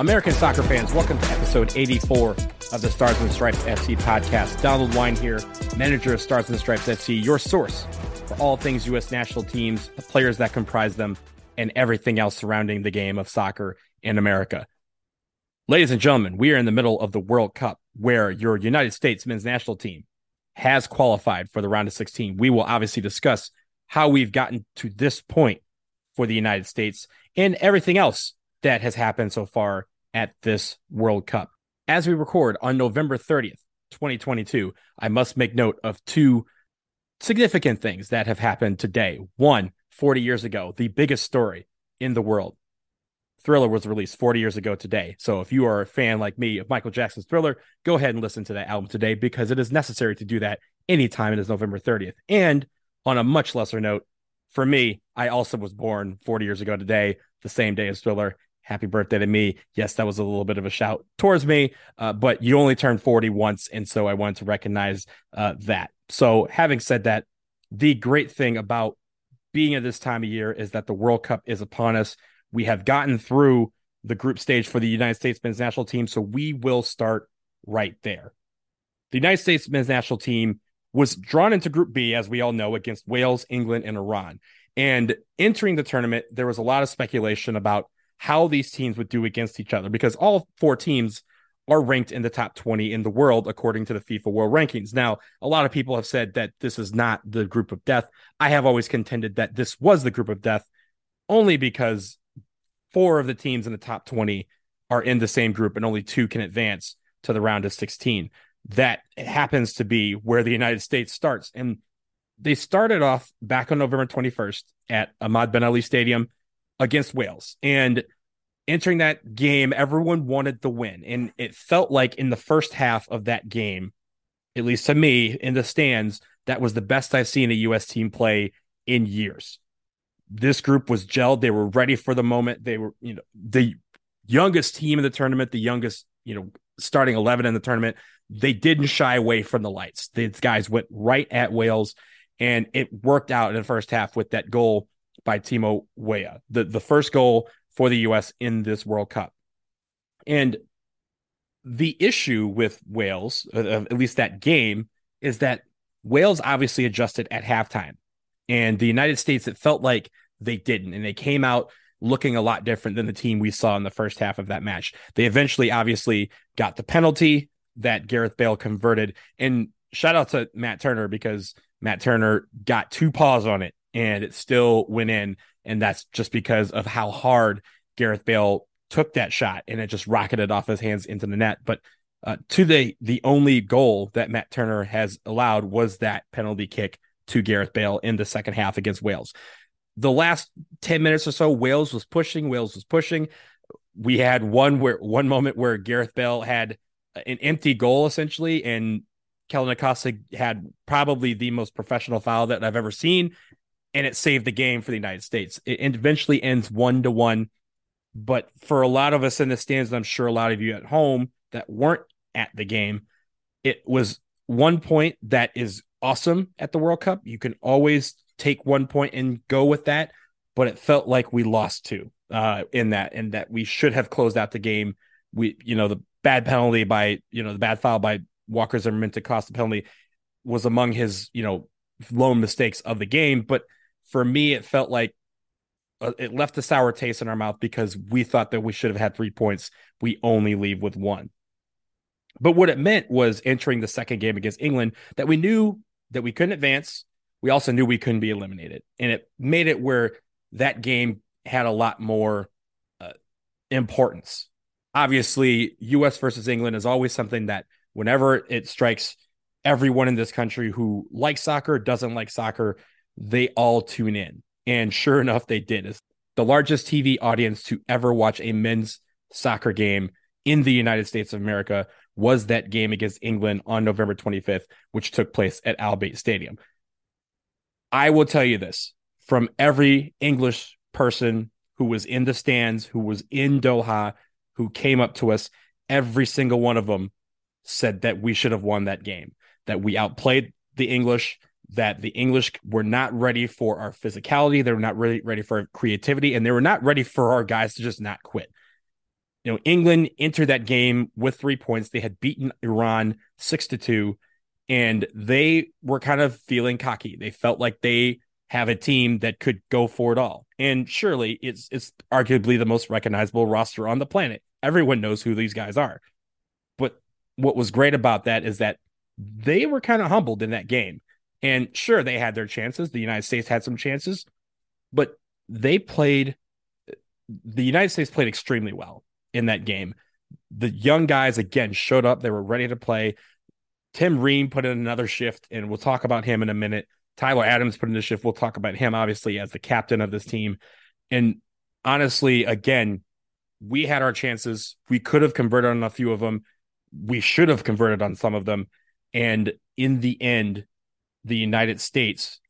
American soccer fans, welcome to episode 84 of the Stars and Stripes FC podcast. Donald Wine here, manager of Stars and Stripes FC, your source for all things U.S. national teams, the players that comprise them, and everything else surrounding the game of soccer in America. Ladies and gentlemen, we are in the middle of the World Cup where your United States men's national team has qualified for the round of 16. We will obviously discuss how we've gotten to this point for the United States and everything else that has happened so far at this World Cup. As we record on November 30th, 2022, I must make note of two significant things that have happened today. One, 40 years ago, the biggest story in the world. Thriller was released 40 years ago today. So if you are a fan like me of Michael Jackson's Thriller, go ahead and listen to that album today because it is necessary to do that anytime it is November 30th. And on a much lesser note, for me, I also was born 40 years ago today, the same day as Thriller. Happy birthday to me. Yes, that was a little bit of a shout towards me, uh, but you only turned 40 once. And so I wanted to recognize uh, that. So, having said that, the great thing about being at this time of year is that the World Cup is upon us. We have gotten through the group stage for the United States men's national team. So, we will start right there. The United States men's national team was drawn into Group B, as we all know, against Wales, England, and Iran. And entering the tournament, there was a lot of speculation about how these teams would do against each other because all four teams are ranked in the top 20 in the world according to the FIFA World Rankings. Now, a lot of people have said that this is not the group of death. I have always contended that this was the group of death only because four of the teams in the top 20 are in the same group and only two can advance to the round of 16 that happens to be where the United States starts. And they started off back on November 21st at Ahmad bin Ali Stadium against Wales. And entering that game, everyone wanted the win. And it felt like in the first half of that game, at least to me in the stands, that was the best I've seen a U.S. team play in years. This group was gelled. They were ready for the moment. They were, you know, the youngest team in the tournament, the youngest, you know, starting 11 in the tournament they didn't shy away from the lights. These guys went right at Wales, and it worked out in the first half with that goal by Timo Weah, the, the first goal for the U.S. in this World Cup. And the issue with Wales, uh, at least that game, is that Wales obviously adjusted at halftime. And the United States, it felt like they didn't. And they came out looking a lot different than the team we saw in the first half of that match. They eventually obviously got the penalty that Gareth Bale converted. And shout out to Matt Turner because Matt Turner got two paws on it and it still went in. And that's just because of how hard Gareth Bale took that shot and it just rocketed off his hands into the net. But uh, to the the only goal that Matt Turner has allowed was that penalty kick to Gareth Bale in the second half against Wales. The last 10 minutes or so, Wales was pushing, Wales was pushing. We had one where one moment where Gareth Bale had an empty goal essentially, and Kellyn Acosta had probably the most professional foul that I've ever seen, and it saved the game for the United States. It eventually ends one to one, but for a lot of us in the stands, and I'm sure a lot of you at home that weren't at the game, it was one point that is awesome at the World Cup. You can always take one point and go with that, but it felt like we lost two uh, in that, and that we should have closed out the game. We, you know, the bad penalty by you know the bad foul by Walker Zimmerman to cost the penalty was among his you know lone mistakes of the game. But for me, it felt like uh, it left a sour taste in our mouth because we thought that we should have had three points. We only leave with one. But what it meant was entering the second game against England that we knew that we couldn't advance. We also knew we couldn't be eliminated. And it made it where that game had a lot more uh, importance obviously US versus England is always something that whenever it strikes everyone in this country who likes soccer, doesn't like soccer, they all tune in. And sure enough, they did. It's the largest TV audience to ever watch a men's soccer game in the United States of America was that game against England on November 25th, which took place at Al Bayt Stadium. I will tell you this from every English person who was in the stands, who was in Doha, who came up to us, every single one of them said that we should have won that game, that we outplayed the English, that the English were not ready for our physicality, they were not really ready for creativity, and they were not ready for our guys to just not quit. you know, England entered that game with three points. They had beaten Iran six to two, and they were kind of feeling cocky. They felt like they have a team that could go for it all. And surely it's it's arguably the most recognizable roster on the planet. Everyone knows who these guys are. But what was great about that is that they were kind of humbled in that game. And sure, they had their chances. The United States had some chances, but they played the United States played extremely well in that game. The young guys again showed up. They were ready to play. Tim Ream put in another shift, and we'll talk about him in a minute. Tyler Adams put in the shift. We'll talk about him obviously as the captain of this team. And honestly, again, we had our chances. We could have converted on a few of them. We should have converted on some of them. And in the end, the United States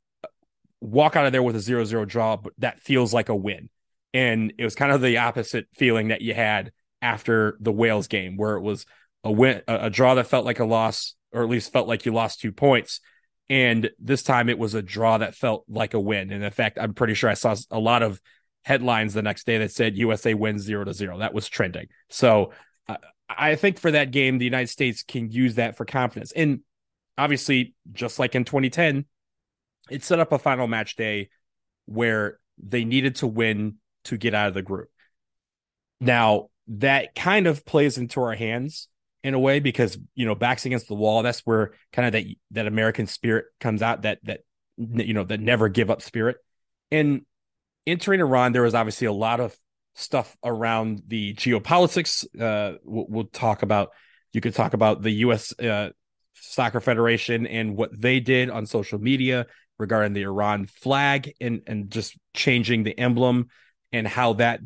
walk out of there with a zero zero draw, but that feels like a win. And it was kind of the opposite feeling that you had after the Wales game, where it was a win, a, a draw that felt like a loss, or at least felt like you lost two points. And this time it was a draw that felt like a win. And in fact, I'm pretty sure I saw a lot of headlines the next day that said USA wins zero to zero. That was trending. So uh, I think for that game, the United States can use that for confidence. And obviously, just like in 2010, it set up a final match day where they needed to win to get out of the group. Now, that kind of plays into our hands in a way because you know backs against the wall that's where kind of that that american spirit comes out that that you know that never give up spirit and entering iran there was obviously a lot of stuff around the geopolitics uh we'll, we'll talk about you could talk about the us uh, soccer federation and what they did on social media regarding the iran flag and and just changing the emblem and how that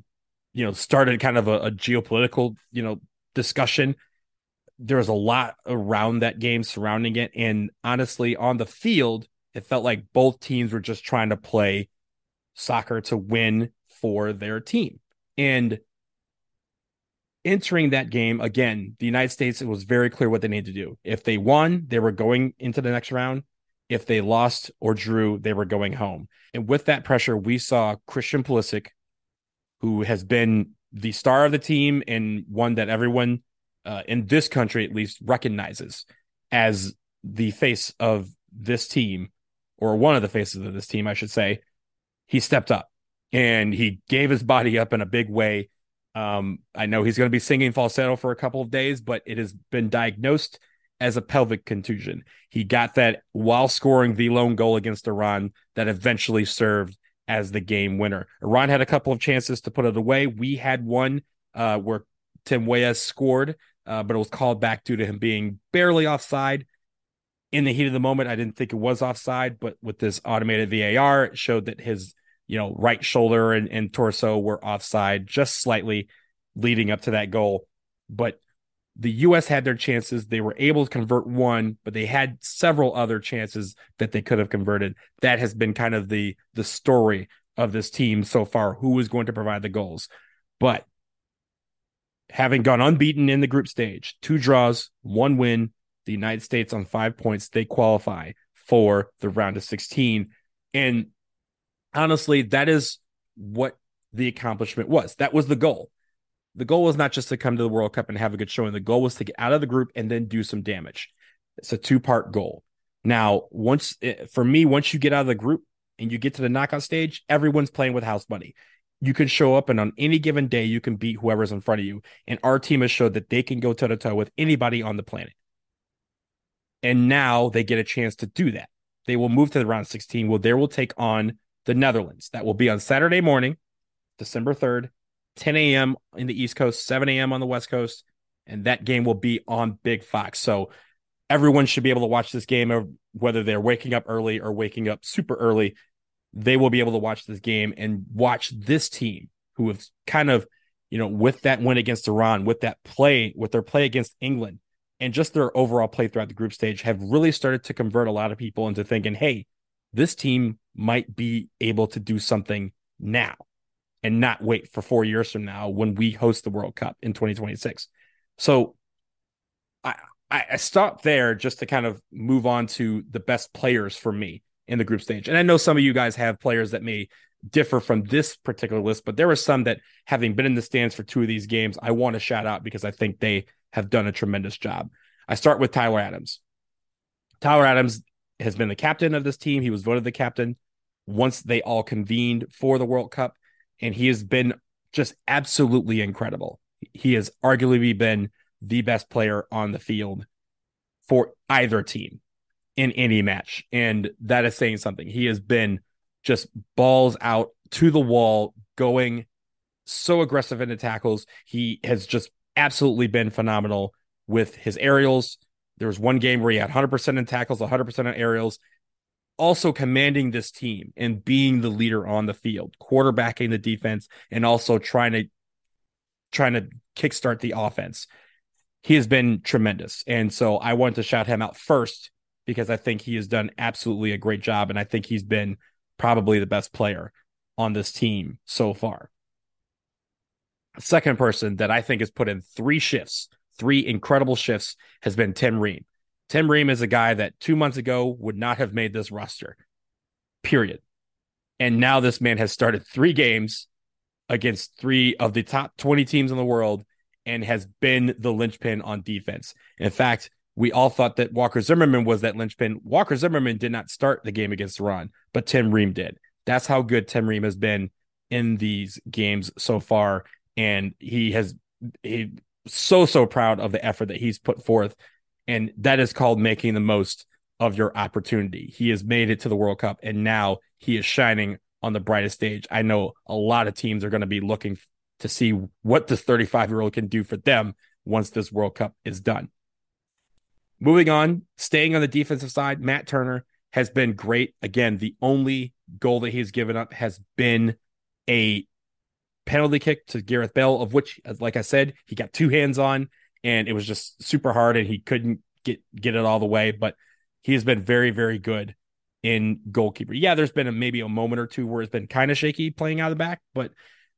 you know started kind of a, a geopolitical you know discussion. There was a lot around that game surrounding it. And honestly on the field it felt like both teams were just trying to play soccer to win for their team. And entering that game again the united states it was very clear what they needed to do. If they won they were going into the next round. If they lost or drew they were going home. And with that pressure we saw christian pulisic who has been the star of the team and one that everyone uh, in this country at least recognizes as the face of this team or one of the faces of this team, I should say, he stepped up and he gave his body up in a big way. Um, I know he's going to be singing falsetto for a couple of days, but it has been diagnosed as a pelvic contusion. He got that while scoring the lone goal against Iran that eventually served as the game winner. Iran had a couple of chances to put it away. We had one uh, where Tim Weah scored, uh, but it was called back due to him being barely offside. In the heat of the moment, I didn't think it was offside, but with this automated VAR, it showed that his you know right shoulder and, and torso were offside just slightly leading up to that goal. But the U.S. had their chances. They were able to convert one, but they had several other chances that they could have converted. That has been kind of the the story of this team so far. Who is going to provide the goals? But having gone unbeaten in the group stage, two draws, one win, the United States on five points, they qualify for the round of 16. And honestly, that is what the accomplishment was. That was the goal the goal was not just to come to the World Cup and have a good showing. The goal was to get out of the group and then do some damage. It's a two part goal. Now, once eh, for me, once you get out of the group and you get to the knockout stage, everyone's playing with house money. You can show up and on any given day, you can beat whoever's in front of you. And our team has showed that they can go toe to toe with anybody on the planet. And now they get a chance to do that. They will move to the round 16. Well, they will take on the Netherlands. That will be on Saturday morning, December 3rd 10 a.m. in the East Coast, 7 a.m. on the West Coast, and that game will be on Big Fox. So everyone should be able to watch this game, uh, whether they're waking up early or waking up super early. They will be able to watch this game and watch this team who have kind of, you know, with that win against Iran, with that play, with their play against England, and just their overall play throughout the group stage, have really started to convert a lot of people into thinking, hey, this team might be able to do something now and not wait for four years from now when we host the World Cup in 2026. So I I stopped there just to kind of move on to the best players for me in the group stage. And I know some of you guys have players that may differ from this particular list, but there were some that, having been in the stands for two of these games, I want to shout out because I think they have done a tremendous job. I start with Tyler Adams. Tyler Adams has been the captain of this team. He was voted the captain once they all convened for the World Cup, and he has been just absolutely incredible. He has arguably been the best player on the field for either team in any match. And that is saying something. He has been just balls out to the wall, going so aggressive in the tackles. He has just absolutely been phenomenal with his aerials. There was one game where he had 100% in tackles, 100% in aerials, also commanding this team and being the leader on the field, quarterbacking the defense, and also trying to trying to kickstart the offense. He has been tremendous. And so I wanted to shout him out first because I think he has done absolutely a great job. And I think he's been probably the best player on this team so far. Second person that I think has put in three shifts, three incredible shifts, has been Tim Ream. Tim Ream is a guy that two months ago would not have made this roster, period. And now this man has started three games against three of the top 20 teams in the world and has been the linchpin on defense. In fact, we all thought that Walker Zimmerman was that linchpin. Walker Zimmerman did not start the game against Iran, but Tim Ream did. That's how good Tim Ream has been in these games so far. And he has he so so proud of the effort that he's put forth. And that is called making the most of your opportunity. He has made it to the World Cup and now he is shining on the brightest stage. I know a lot of teams are going to be looking to see what this 35 year old can do for them once this World Cup is done. Moving on, staying on the defensive side, Matt Turner has been great. Again, the only goal that he's given up has been a penalty kick to Gareth Bale, of which, like I said, he got two hands on, and it was just super hard, and he couldn't get get it all the way. But he has been very, very good in goalkeeper. Yeah, there's been a, maybe a moment or two where it's been kind of shaky playing out of the back, but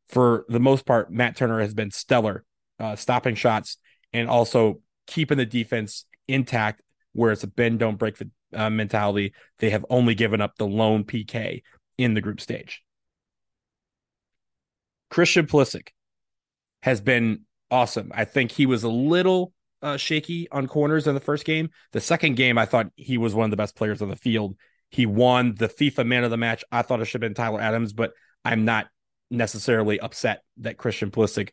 for the most part, Matt Turner has been stellar, uh, stopping shots and also keeping the defense intact, where it's a bend don't break uh, mentality. They have only given up the lone PK in the group stage. Christian Pulisic has been awesome. I think he was a little uh, shaky on corners in the first game. The second game, I thought he was one of the best players on the field. He won the FIFA Man of the Match. I thought it should have been Tyler Adams, but I'm not necessarily upset that Christian Pulisic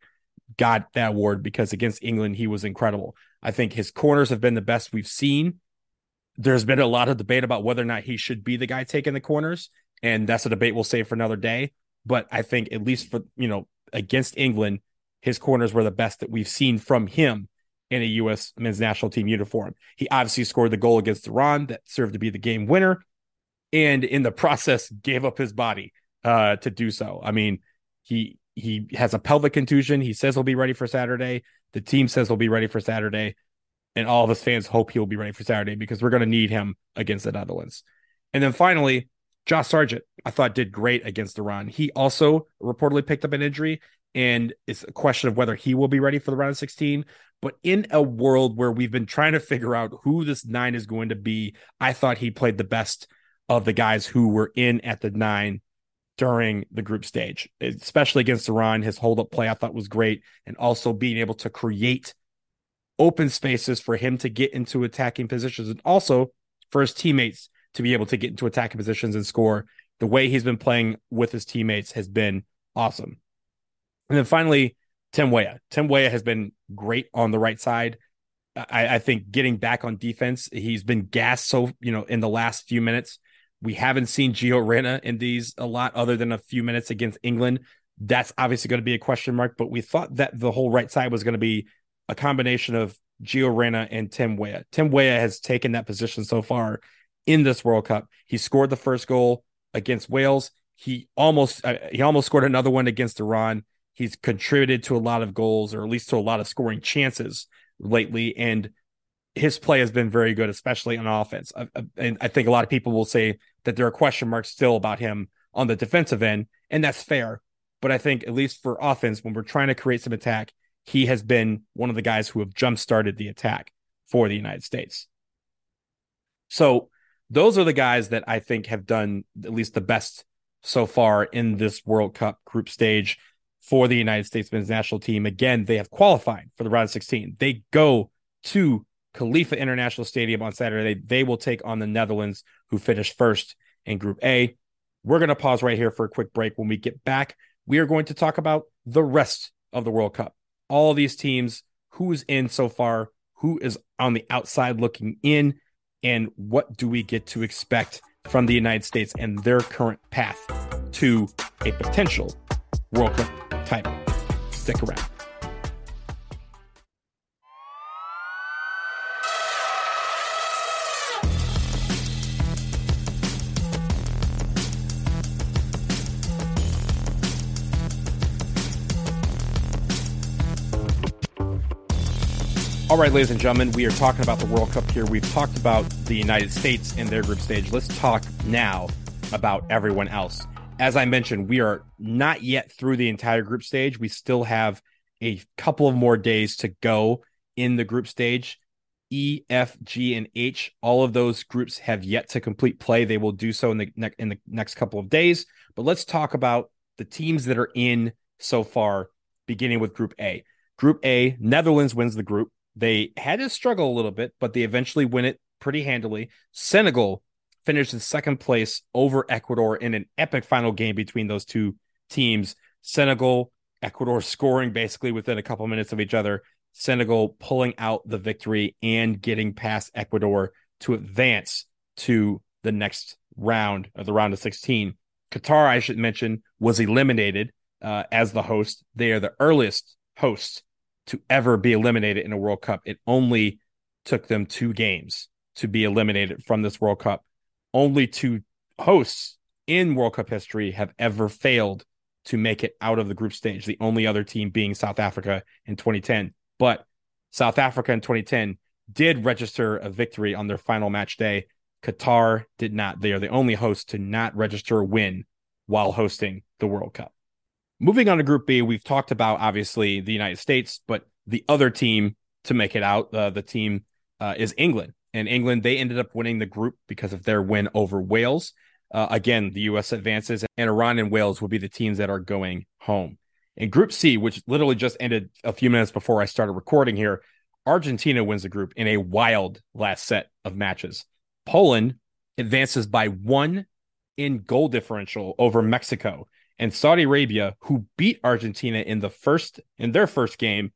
got that award because against England he was incredible. I think his corners have been the best we've seen. There's been a lot of debate about whether or not he should be the guy taking the corners, and that's a debate we'll save for another day. But I think at least for you know against England, his corners were the best that we've seen from him in a U.S. men's national team uniform. He obviously scored the goal against Iran that served to be the game winner, and in the process gave up his body uh, to do so. I mean, he he has a pelvic contusion. He says he'll be ready for Saturday. The team says he'll be ready for Saturday, and all of us fans hope he'll be ready for Saturday because we're going to need him against the Netherlands. And then finally, Josh Sargent, I thought did great against Iran. He also reportedly picked up an injury, and it's a question of whether he will be ready for the round of 16. But in a world where we've been trying to figure out who this nine is going to be, I thought he played the best of the guys who were in at the nine during the group stage, especially against Iran. His hold up play I thought was great, and also being able to create open spaces for him to get into attacking positions, and also for his teammates to be able to get into attacking positions and score. The way he's been playing with his teammates has been awesome. And then finally, Tim Weah. Tim Weah has been great on the right side. I, I think getting back on defense, he's been gassed so you know in the last few minutes we haven't seen Gio Reyna in these a lot other than a few minutes against England. That's obviously going to be a question mark, but we thought that the whole right side was going to be a combination of Gio Reyna and Tim Weah. Tim Weah has taken that position so far in this World Cup. He scored the first goal against Wales. He almost uh, he almost scored another one against Iran. He's contributed to a lot of goals, or at least to a lot of scoring chances lately. And his play has been very good, especially on offense. and I think a lot of people will say that there are question marks still about him on the defensive end, and that's fair. But I think at least for offense, when we're trying to create some attack, he has been one of the guys who have jump started the attack for the United States. So those are the guys that I think have done at least the best so far in this World Cup group stage for the United States men's national team. Again, they have qualified for the round of 16. They go to Khalifa International Stadium on Saturday. They will take on the Netherlands, who finished first in Group A. We're going to pause right here for a quick break. When we get back, we are going to talk about the rest of the World Cup. All these teams, who is in so far, who is on the outside looking in, and what do we get to expect from the United States and their current path to a potential World Cup title. Stick around. All right, ladies and gentlemen, we are talking about the World Cup here. We've talked about the United States in their group stage. Let's talk now about everyone else. As I mentioned, we are not yet through the entire group stage. We still have a couple of more days to go in the group stage. E, F, G, and H. All of those groups have yet to complete play. They will do so in the ne- in the next couple of days. But let's talk about the teams that are in so far, beginning with Group A. Group A, Netherlands wins the group. They had to struggle a little bit, but they eventually win it pretty handily. Senegal finished in second place over Ecuador in an epic final game between those two teams. Senegal, Ecuador scoring basically within a couple minutes of each other. Senegal pulling out the victory and getting past Ecuador to advance to the next round of the round of 16. Qatar, I should mention, was eliminated uh, as the host. They are the earliest hosts to ever be eliminated in a World Cup. It only took them two games to be eliminated from this World Cup. Only two hosts in World Cup history have ever failed to make it out of the group stage. The only other team being South Africa in 2010. But South Africa in 2010 did register a victory on their final match day. Qatar did not. They are the only host to not register a win while hosting the World Cup. Moving on to Group B, we've talked about obviously the United States, but the other team to make it out, uh, the team uh, is England. And England, they ended up winning the group because of their win over Wales. Uh, again, the U.S. advances, and Iran and Wales will be the teams that are going home. In Group C, which literally just ended a few minutes before I started recording here, Argentina wins the group in a wild last set of matches. Poland advances by one in goal differential over Mexico and Saudi Arabia, who beat Argentina in the first in their first game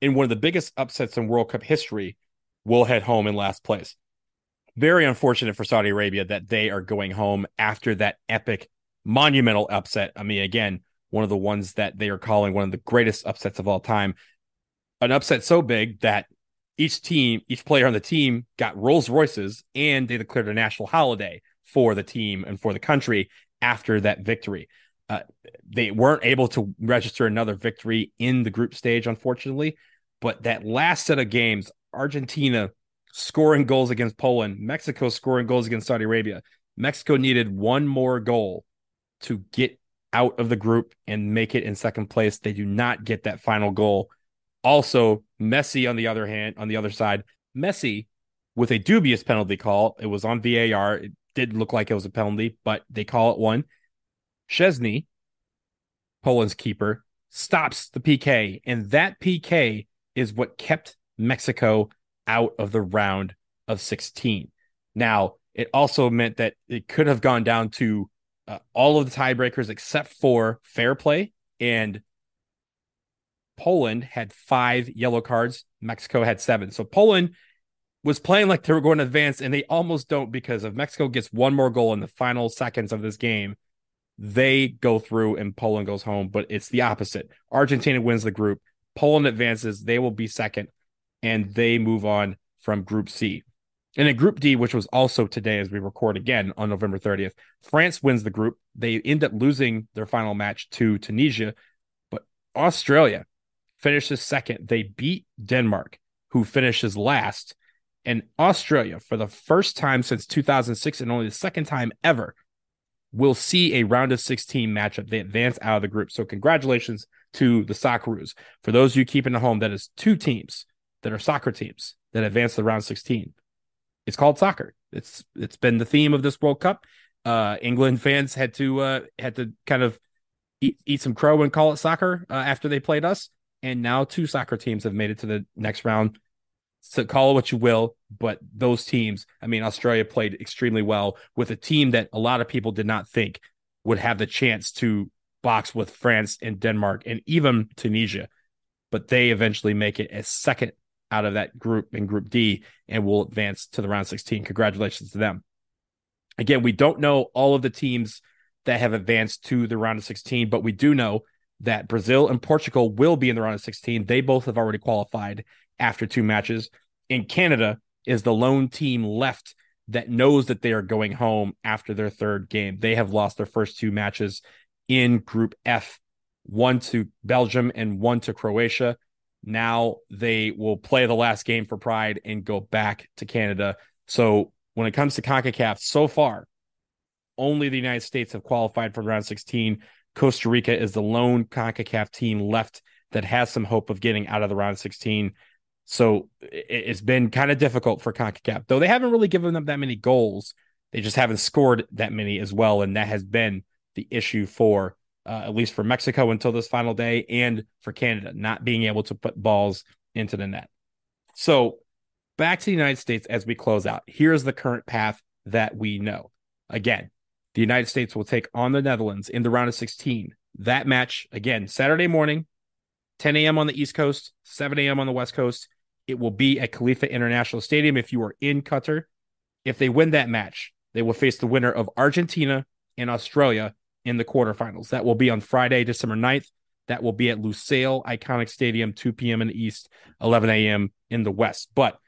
in one of the biggest upsets in World Cup history, will head home in last place. Very unfortunate for Saudi Arabia that they are going home after that epic, monumental upset. I mean, again, one of the ones that they are calling one of the greatest upsets of all time. An upset so big that each team, each player on the team got Rolls Royces and they declared a national holiday for the team and for the country after that victory. Uh, they weren't able to register another victory in the group stage, unfortunately. But that last set of games, Argentina scoring goals against Poland, Mexico scoring goals against Saudi Arabia. Mexico needed one more goal to get out of the group and make it in second place. They do not get that final goal. Also, Messi on the other hand, on the other side, Messi with a dubious penalty call. It was on VAR. It did look like it was a penalty, but they call it one. Szczesny, Poland's keeper, stops the PK, and that PK is what kept Mexico out of the round of 16. Now, it also meant that it could have gone down to uh, all of the tiebreakers except for fair play, and Poland had five yellow cards. Mexico had seven. So Poland was playing like they were going to advance, and they almost don't because if Mexico gets one more goal in the final seconds of this game, they go through and Poland goes home, but it's the opposite. Argentina wins the group, Poland advances, they will be second, and they move on from Group C. And in Group D, which was also today as we record again on November 30th, France wins the group. They end up losing their final match to Tunisia, but Australia finishes second. They beat Denmark, who finishes last. And Australia, for the first time since 2006 and only the second time ever, will see a round of 16 matchup. They advance out of the group. So congratulations to the Socceroos. For those of you keeping at home, that is two teams that are soccer teams that advance the round 16. It's called soccer. It's it's been the theme of this World Cup. Uh, England fans had to uh, had to kind of eat, eat some crow and call it soccer uh, after they played us. And now two soccer teams have made it to the next round. So call it what you will, but those teams, I mean, Australia played extremely well with a team that a lot of people did not think would have the chance to box with France and Denmark and even Tunisia. But they eventually make it as second out of that group in Group D and will advance to the round 16. Congratulations to them. Again, we don't know all of the teams that have advanced to the round of 16, but we do know that Brazil and Portugal will be in the round of 16. They both have already qualified after two matches. And Canada is the lone team left that knows that they are going home after their third game. They have lost their first two matches in Group F, one to Belgium and one to Croatia. Now they will play the last game for Pride and go back to Canada. So when it comes to CONCACAF, so far, only the United States have qualified for round 16. Costa Rica is the lone CONCACAF team left that has some hope of getting out of the round 16. So it's been kind of difficult for CONCACAF, though they haven't really given them that many goals. They just haven't scored that many as well. And that has been the issue for uh, at least for Mexico until this final day and for Canada, not being able to put balls into the net. So back to the United States as we close out. Here's the current path that we know. Again, the United States will take on the Netherlands in the round of 16. That match, again, Saturday morning, 10 a.m. on the East Coast, 7 a.m. on the West Coast. It will be at Khalifa International Stadium if you are in Qatar. If they win that match, they will face the winner of Argentina and Australia in the quarterfinals. That will be on Friday, December 9th. That will be at Lusail Iconic Stadium, 2 p.m. in the East, 11 a.m. in the West. But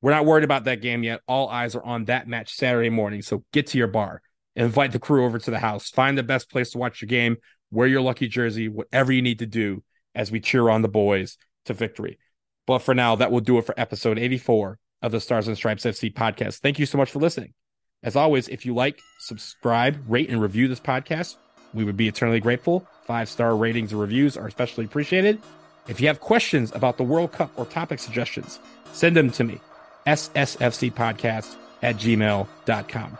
we're not worried about that game yet. All eyes are on that match Saturday morning. So get to your bar invite the crew over to the house, find the best place to watch your game, wear your lucky jersey, whatever you need to do as we cheer on the boys to victory. But for now, that will do it for episode 84 of the Stars and Stripes FC podcast. Thank you so much for listening. As always, if you like, subscribe, rate, and review this podcast, we would be eternally grateful. Five star ratings and reviews are especially appreciated. If you have questions about the World Cup or topic suggestions, send them to me, ssfcpodcast at gmail.com.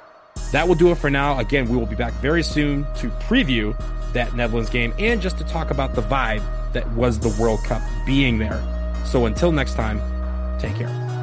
That will do it for now. Again, we will be back very soon to preview that Netherlands game and just to talk about the vibe that was the World Cup being there. So until next time, take care.